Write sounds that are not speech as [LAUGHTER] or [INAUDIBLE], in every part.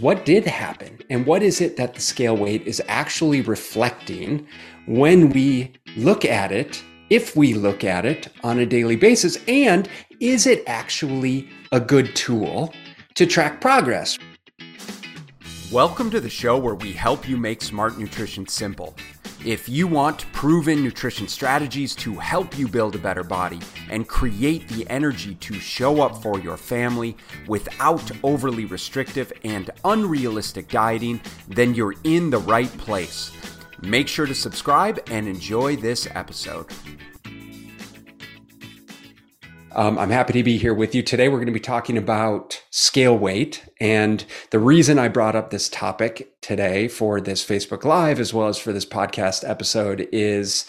What did happen? And what is it that the scale weight is actually reflecting when we look at it, if we look at it on a daily basis? And is it actually a good tool to track progress? Welcome to the show where we help you make smart nutrition simple. If you want proven nutrition strategies to help you build a better body and create the energy to show up for your family without overly restrictive and unrealistic dieting, then you're in the right place. Make sure to subscribe and enjoy this episode. Um, I'm happy to be here with you. Today, we're going to be talking about scale weight. And the reason I brought up this topic today for this Facebook Live, as well as for this podcast episode, is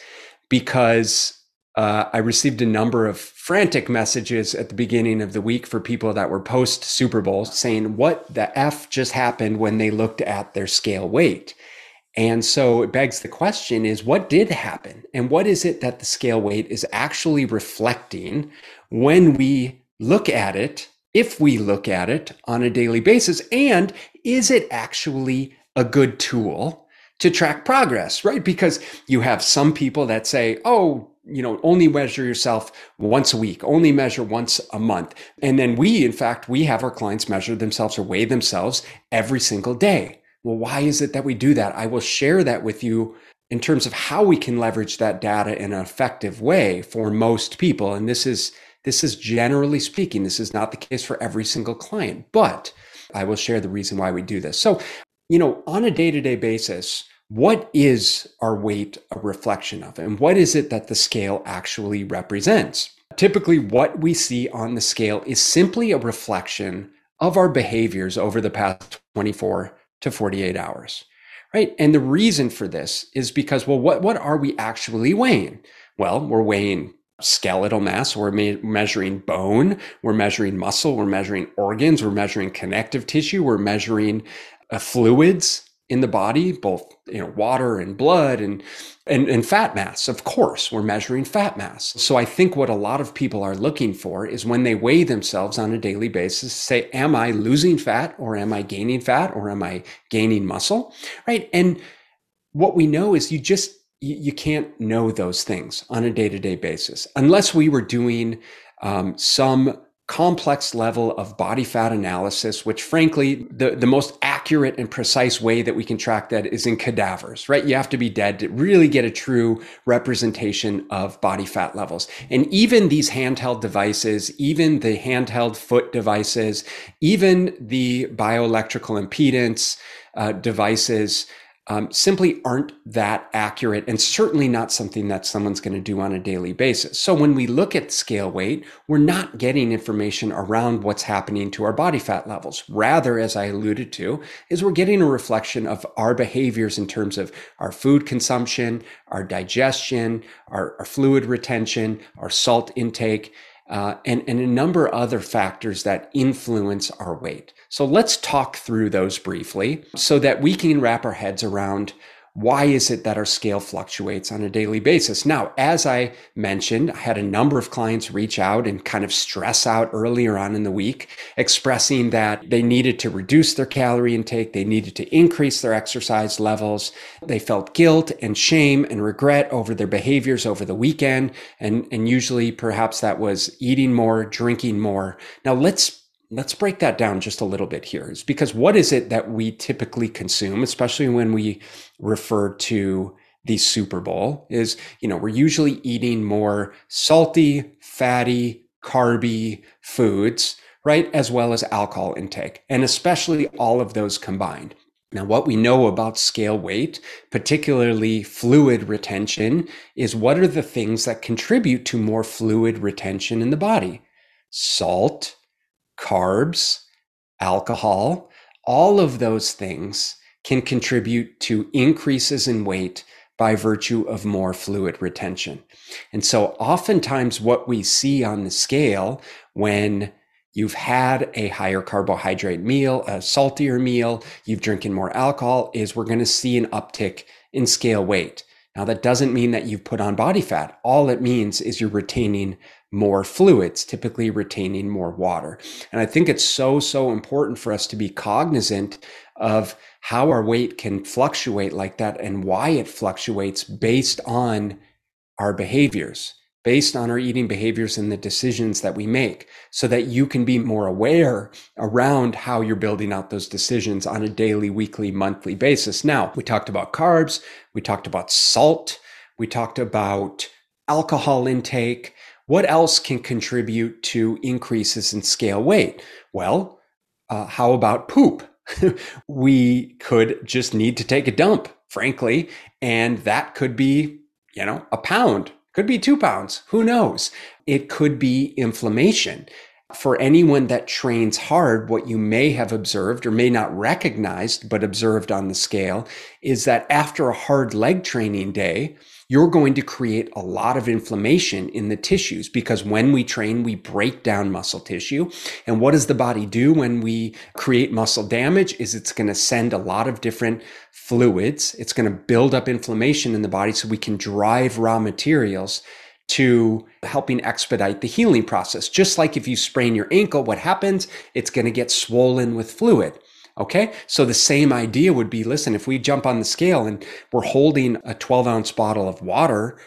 because uh, I received a number of frantic messages at the beginning of the week for people that were post Super Bowl saying, What the F just happened when they looked at their scale weight? And so it begs the question is what did happen? And what is it that the scale weight is actually reflecting when we look at it, if we look at it on a daily basis? And is it actually a good tool to track progress, right? Because you have some people that say, oh, you know, only measure yourself once a week, only measure once a month. And then we, in fact, we have our clients measure themselves or weigh themselves every single day. Well, why is it that we do that? I will share that with you in terms of how we can leverage that data in an effective way for most people. And this is this is generally speaking, this is not the case for every single client, but I will share the reason why we do this. So, you know, on a day-to-day basis, what is our weight a reflection of? And what is it that the scale actually represents? Typically, what we see on the scale is simply a reflection of our behaviors over the past 24 to 48 hours, right? And the reason for this is because, well, what, what are we actually weighing? Well, we're weighing skeletal mass, we're me- measuring bone, we're measuring muscle, we're measuring organs, we're measuring connective tissue, we're measuring uh, fluids, in the body, both you know water and blood and, and and fat mass. Of course, we're measuring fat mass. So I think what a lot of people are looking for is when they weigh themselves on a daily basis, say, am I losing fat or am I gaining fat or am I gaining muscle? Right. And what we know is you just you, you can't know those things on a day-to-day basis unless we were doing um, some complex level of body fat analysis, which frankly, the, the most accurate and precise way that we can track that is in cadavers, right? You have to be dead to really get a true representation of body fat levels. And even these handheld devices, even the handheld foot devices, even the bioelectrical impedance uh, devices, um, simply aren't that accurate and certainly not something that someone's going to do on a daily basis. So when we look at scale weight, we're not getting information around what's happening to our body fat levels. Rather, as I alluded to, is we're getting a reflection of our behaviors in terms of our food consumption, our digestion, our, our fluid retention, our salt intake, uh, and, and a number of other factors that influence our weight. So let's talk through those briefly so that we can wrap our heads around why is it that our scale fluctuates on a daily basis? Now, as I mentioned, I had a number of clients reach out and kind of stress out earlier on in the week, expressing that they needed to reduce their calorie intake. They needed to increase their exercise levels. They felt guilt and shame and regret over their behaviors over the weekend. And, and usually perhaps that was eating more, drinking more. Now let's let's break that down just a little bit here is because what is it that we typically consume especially when we refer to the super bowl is you know we're usually eating more salty fatty carby foods right as well as alcohol intake and especially all of those combined now, what we know about scale weight, particularly fluid retention, is what are the things that contribute to more fluid retention in the body? Salt, carbs, alcohol, all of those things can contribute to increases in weight by virtue of more fluid retention. And so oftentimes what we see on the scale when you've had a higher carbohydrate meal, a saltier meal, you've drinking more alcohol is we're going to see an uptick in scale weight. Now, that doesn't mean that you've put on body fat. All it means is you're retaining more fluids, typically retaining more water. And I think it's so, so important for us to be cognizant of how our weight can fluctuate like that and why it fluctuates based on our behaviors, based on our eating behaviors and the decisions that we make, so that you can be more aware around how you're building out those decisions on a daily, weekly, monthly basis. Now, we talked about carbs, we talked about salt, we talked about alcohol intake. What else can contribute to increases in scale weight? Well, uh, how about poop? [LAUGHS] we could just need to take a dump, frankly, and that could be, you know, a pound, could be two pounds, who knows? It could be inflammation. For anyone that trains hard, what you may have observed or may not recognized, but observed on the scale is that after a hard leg training day, you're going to create a lot of inflammation in the tissues because when we train, we break down muscle tissue. And what does the body do when we create muscle damage is it's going to send a lot of different fluids. It's going to build up inflammation in the body so we can drive raw materials to helping expedite the healing process. Just like if you sprain your ankle, what happens? It's going to get swollen with fluid. Okay. So the same idea would be, listen, if we jump on the scale and we're holding a 12 ounce bottle of water,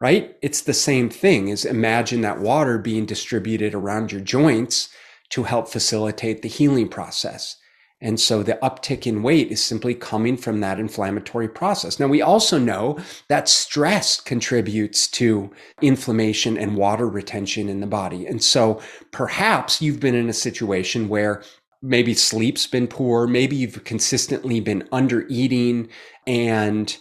right? It's the same thing as imagine that water being distributed around your joints to help facilitate the healing process. And so the uptick in weight is simply coming from that inflammatory process. Now, we also know that stress contributes to inflammation and water retention in the body. And so perhaps you've been in a situation where maybe sleep's been poor, maybe you've consistently been under eating and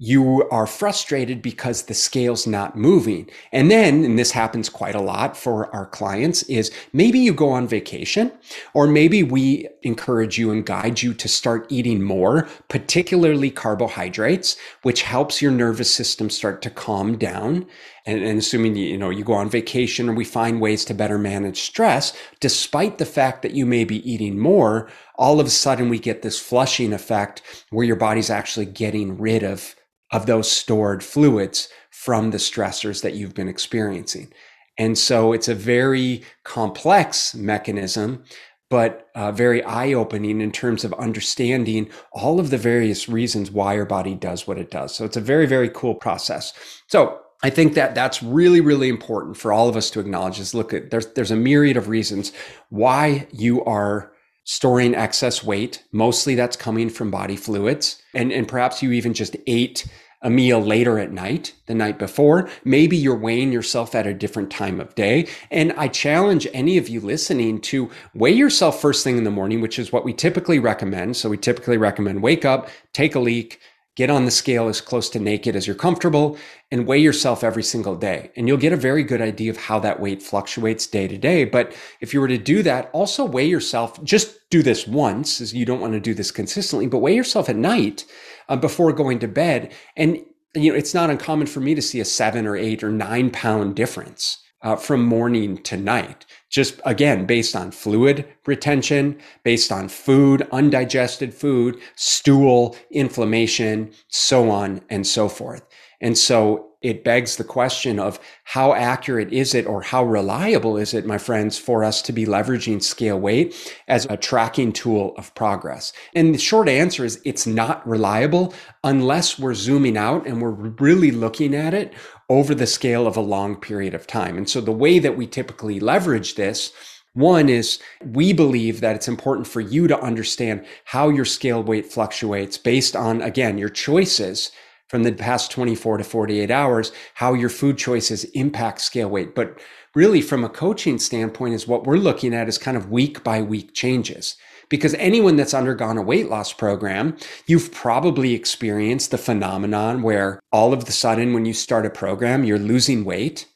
you are frustrated because the scale's not moving. And then, and this happens quite a lot for our clients, is maybe you go on vacation, or maybe we encourage you and guide you to start eating more, particularly carbohydrates, which helps your nervous system start to calm down. And, and assuming you know you go on vacation and we find ways to better manage stress, despite the fact that you may be eating more, all of a sudden we get this flushing effect where your body's actually getting rid of of those stored fluids from the stressors that you've been experiencing. And so it's a very complex mechanism, but uh, very eye opening in terms of understanding all of the various reasons why your body does what it does. So it's a very, very cool process. So I think that that's really, really important for all of us to acknowledge is look at there's, there's a myriad of reasons why you are storing excess weight. Mostly that's coming from body fluids. And, and perhaps you even just ate a meal later at night, the night before. Maybe you're weighing yourself at a different time of day. And I challenge any of you listening to weigh yourself first thing in the morning, which is what we typically recommend. So we typically recommend wake up, take a leak, get on the scale as close to naked as you're comfortable and weigh yourself every single day. And you'll get a very good idea of how that weight fluctuates day to day. But if you were to do that, also weigh yourself, just do this once as you don't want to do this consistently, but weigh yourself at night uh, before going to bed. And, you know, it's not uncommon for me to see a seven or eight or nine pound difference uh, from morning to night. Just again, based on fluid retention, based on food, undigested food, stool, inflammation, so on and so forth. And so it begs the question of how accurate is it or how reliable is it, my friends, for us to be leveraging scale weight as a tracking tool of progress? And the short answer is it's not reliable unless we're zooming out and we're really looking at it over the scale of a long period of time. And so the way that we typically leverage this one is we believe that it's important for you to understand how your scale weight fluctuates based on, again, your choices from the past 24 to 48 hours, how your food choices impact scale weight. But really, from a coaching standpoint, is what we're looking at is kind of week by week changes because anyone that's undergone a weight loss program, you've probably experienced the phenomenon where all of the sudden, when you start a program, you're losing weight,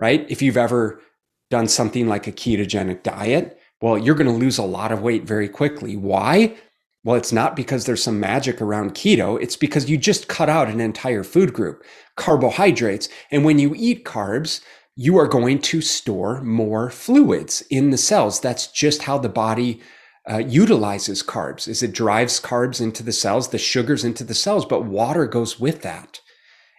right? If you've ever done something like a ketogenic diet, well, you're going to lose a lot of weight very quickly. Why? Well, it's not because there's some magic around keto. It's because you just cut out an entire food group, carbohydrates. And when you eat carbs, you are going to store more fluids in the cells. That's just how the body uh, utilizes carbs is it drives carbs into the cells the sugars into the cells but water goes with that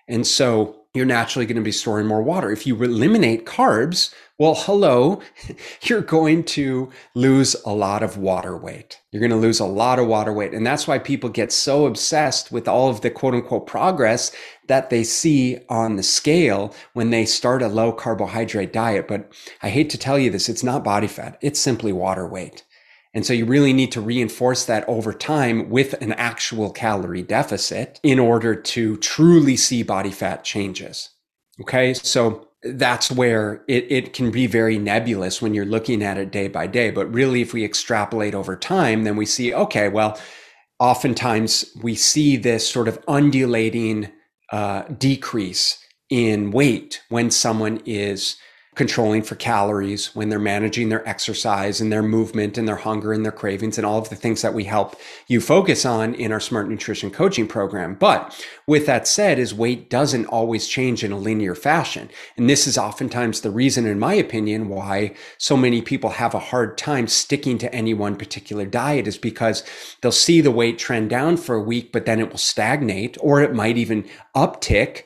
And so you're naturally going to be storing more water. If you eliminate carbs, well, hello, [LAUGHS] you're going to lose a lot of water weight. You're going to lose a lot of water weight. And that's why people get so obsessed with all of the quote unquote progress that they see on the scale when they start a low carbohydrate diet. But I hate to tell you this, it's not body fat. It's simply water weight. And so you really need to reinforce that over time with an actual calorie deficit in order to truly see body fat changes. Okay. So that's where it, it can be very nebulous when you're looking at it day by day. But really, if we extrapolate over time, then we see, okay, well, oftentimes we see this sort of undulating uh, decrease in weight when someone is controlling for calories, when they're managing their exercise and their movement and their hunger and their cravings and all of the things that we help you focus on in our smart nutrition coaching program. But with that said, is weight doesn't always change in a linear fashion. And this is oftentimes the reason, in my opinion, why so many people have a hard time sticking to any one particular diet is because they'll see the weight trend down for a week, but then it will stagnate or it might even uptick.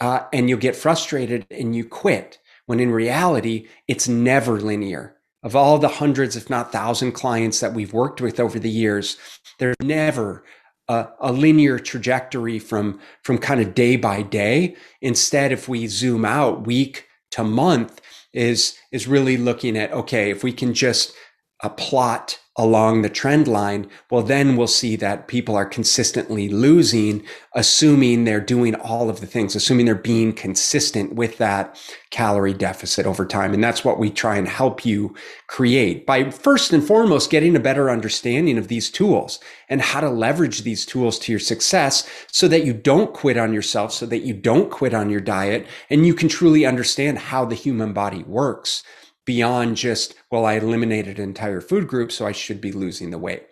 Uh, and you'll get frustrated and you quit when in reality, it's never linear. Of all the hundreds, if not thousand clients that we've worked with over the years, there's never a, a, linear trajectory from, from kind of day by day. Instead, if we zoom out week to month, is, is really looking at, okay, if we can just a plot along the trend line, well, then we'll see that people are consistently losing, assuming they're doing all of the things, assuming they're being consistent with that calorie deficit over time. And that's what we try and help you create by first and foremost getting a better understanding of these tools and how to leverage these tools to your success so that you don't quit on yourself, so that you don't quit on your diet, and you can truly understand how the human body works beyond just, well, I eliminated an entire food group, so I should be losing the weight.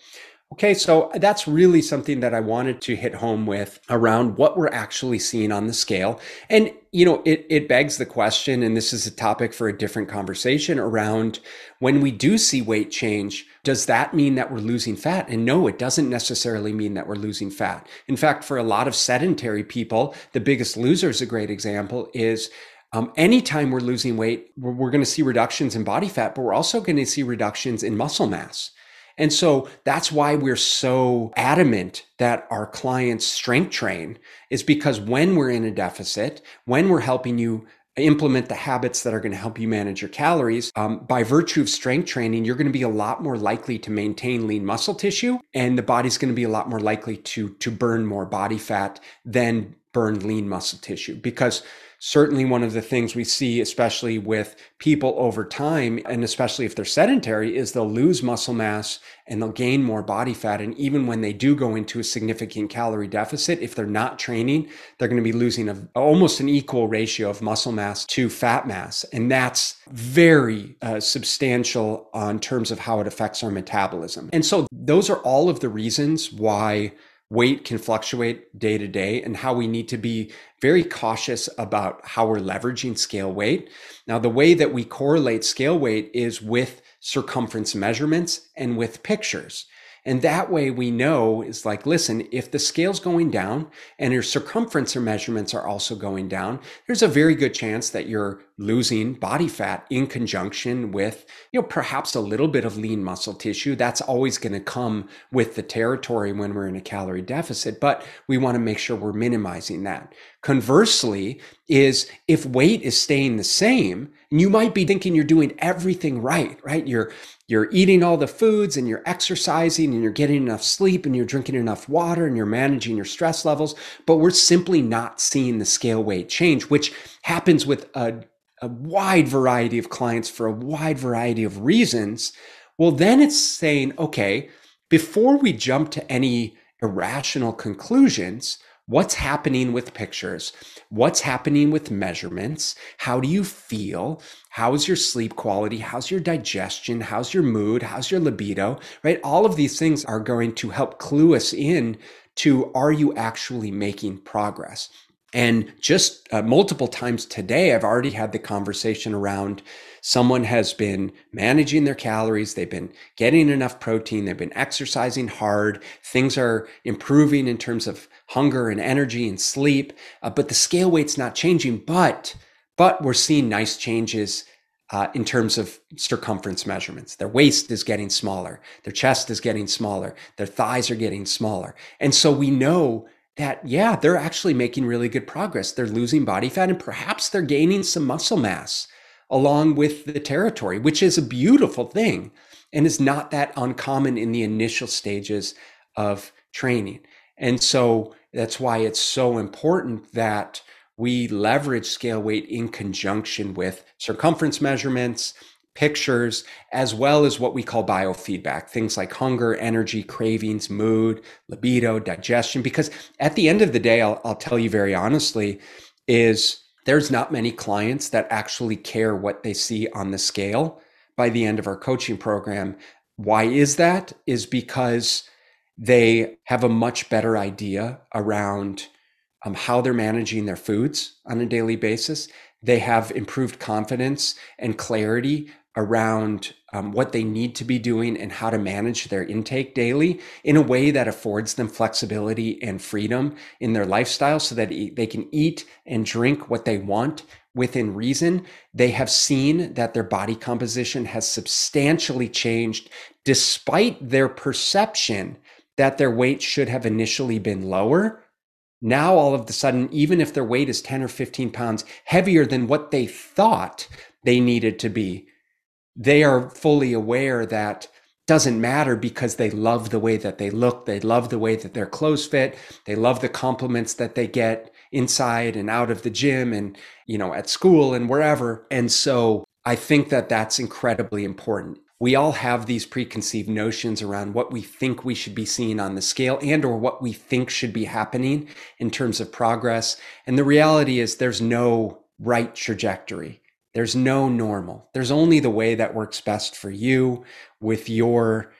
Okay, so that's really something that I wanted to hit home with around what we're actually seeing on the scale. And, you know, it, it begs the question, and this is a topic for a different conversation around when we do see weight change, does that mean that we're losing fat? And no, it doesn't necessarily mean that we're losing fat. In fact, for a lot of sedentary people, the biggest loser is a great example is um, anytime we're losing weight, we're, we're going to see reductions in body fat, but we're also going to see reductions in muscle mass. And so that's why we're so adamant that our clients strength train is because when we're in a deficit, when we're helping you implement the habits that are going to help you manage your calories, um, by virtue of strength training, you're going to be a lot more likely to maintain lean muscle tissue, and the body's going to be a lot more likely to to burn more body fat than burn lean muscle tissue because certainly one of the things we see, especially with people over time, and especially if they're sedentary, is they'll lose muscle mass and they'll gain more body fat. And even when they do go into a significant calorie deficit, if they're not training, they're going to be losing a, almost an equal ratio of muscle mass to fat mass. And that's very uh, substantial on terms of how it affects our metabolism. And so those are all of the reasons why weight can fluctuate day to day and how we need to be very cautious about how we're leveraging scale weight. Now, the way that we correlate scale weight is with circumference measurements and with pictures. And that way we know is like, listen, if the scale's going down and your circumference or measurements are also going down, there's a very good chance that you're losing body fat in conjunction with, you know, perhaps a little bit of lean muscle tissue. That's always going to come with the territory when we're in a calorie deficit, but we want to make sure we're minimizing that. Conversely, is if weight is staying the same, and you might be thinking you're doing everything right, right? You're you're eating all the foods and you're exercising and you're getting enough sleep and you're drinking enough water and you're managing your stress levels, but we're simply not seeing the scale weight change, which happens with a, a wide variety of clients for a wide variety of reasons. Well, then it's saying, okay, before we jump to any irrational conclusions, what's happening with pictures, what's happening with measurements, how do you feel, how's your sleep quality, how's your digestion, how's your mood, how's your libido, right? All of these things are going to help clue us in to are you actually making progress? And just uh, multiple times today, I've already had the conversation around someone has been managing their calories, they've been getting enough protein, they've been exercising hard, things are improving in terms of hunger and energy and sleep, uh, but the scale weight's not changing. But but we're seeing nice changes uh, in terms of circumference measurements. Their waist is getting smaller, their chest is getting smaller, their thighs are getting smaller. And so we know that, yeah, they're actually making really good progress. They're losing body fat and perhaps they're gaining some muscle mass along with the territory, which is a beautiful thing and is not that uncommon in the initial stages of training. And so that's why it's so important that we leverage scale weight in conjunction with circumference measurements, pictures, as well as what we call biofeedback, things like hunger, energy, cravings, mood, libido, digestion. Because at the end of the day, I'll, I'll tell you very honestly, is there's not many clients that actually care what they see on the scale by the end of our coaching program. Why is that? Is because they have a much better idea around um, how they're managing their foods on a daily basis. They have improved confidence and clarity around um, what they need to be doing and how to manage their intake daily in a way that affords them flexibility and freedom in their lifestyle so that they can eat and drink what they want within reason. They have seen that their body composition has substantially changed despite their perception that their weight should have initially been lower now, all of a sudden, even if their weight is 10 or 15 pounds heavier than what they thought they needed to be, they are fully aware that doesn't matter because they love the way that they look. They love the way that their clothes fit. They love the compliments that they get inside and out of the gym and, you know, at school and wherever. And so I think that that's incredibly important we all have these preconceived notions around what we think we should be seeing on the scale and or what we think should be happening in terms of progress and the reality is there's no right trajectory there's no normal there's only the way that works best for you with your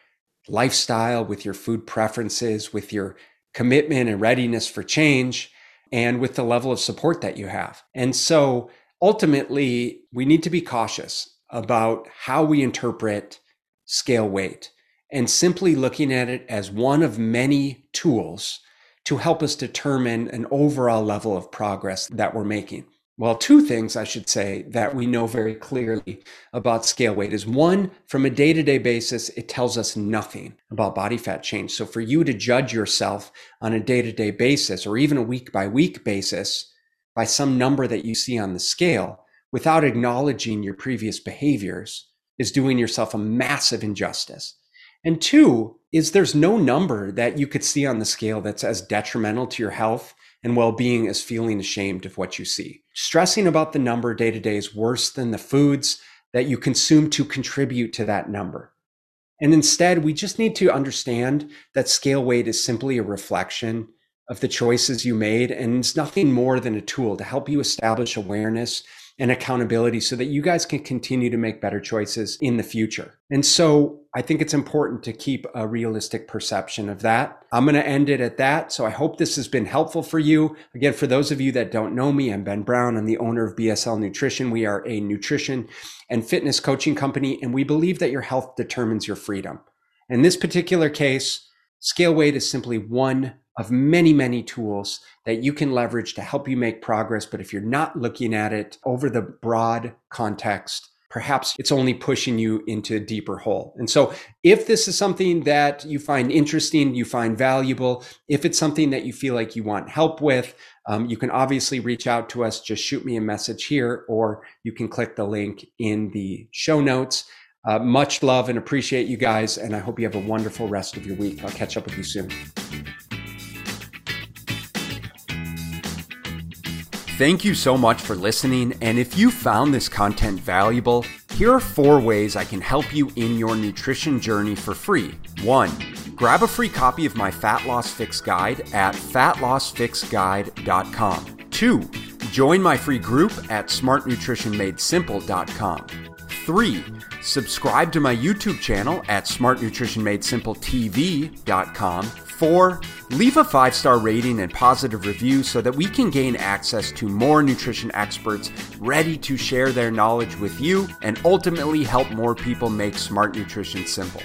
lifestyle with your food preferences with your commitment and readiness for change and with the level of support that you have and so ultimately we need to be cautious about how we interpret scale weight and simply looking at it as one of many tools to help us determine an overall level of progress that we're making. Well, two things I should say that we know very clearly about scale weight is one, from a day to day basis, it tells us nothing about body fat change. So for you to judge yourself on a day to day basis or even a week by week basis by some number that you see on the scale without acknowledging your previous behaviors is doing yourself a massive injustice. And two is there's no number that you could see on the scale that's as detrimental to your health and well being as feeling ashamed of what you see. Stressing about the number day to day is worse than the foods that you consume to contribute to that number. And instead, we just need to understand that scale weight is simply a reflection of the choices you made and it's nothing more than a tool to help you establish awareness and accountability so that you guys can continue to make better choices in the future. And so I think it's important to keep a realistic perception of that. I'm going to end it at that. So I hope this has been helpful for you. Again, for those of you that don't know me, I'm Ben Brown. I'm the owner of BSL Nutrition. We are a nutrition and fitness coaching company, and we believe that your health determines your freedom. In this particular case, scale weight is simply one of many, many tools that you can leverage to help you make progress. But if you're not looking at it over the broad context, perhaps it's only pushing you into a deeper hole. And so if this is something that you find interesting, you find valuable, if it's something that you feel like you want help with, um, you can obviously reach out to us. Just shoot me a message here, or you can click the link in the show notes. Uh, much love and appreciate you guys. And I hope you have a wonderful rest of your week. I'll catch up with you soon. Thank you so much for listening. And if you found this content valuable, here are four ways I can help you in your nutrition journey for free. One, grab a free copy of my Fat Loss Fix Guide at fatlossfixguide.com. Two, join my free group at smartnutritionmadesimple.com. Three, subscribe to my YouTube channel at smartnutritionmadesimpletv.com four, leave a five star rating and positive review so that we can gain access to more nutrition experts ready to share their knowledge with you and ultimately help more people make smart nutrition simple.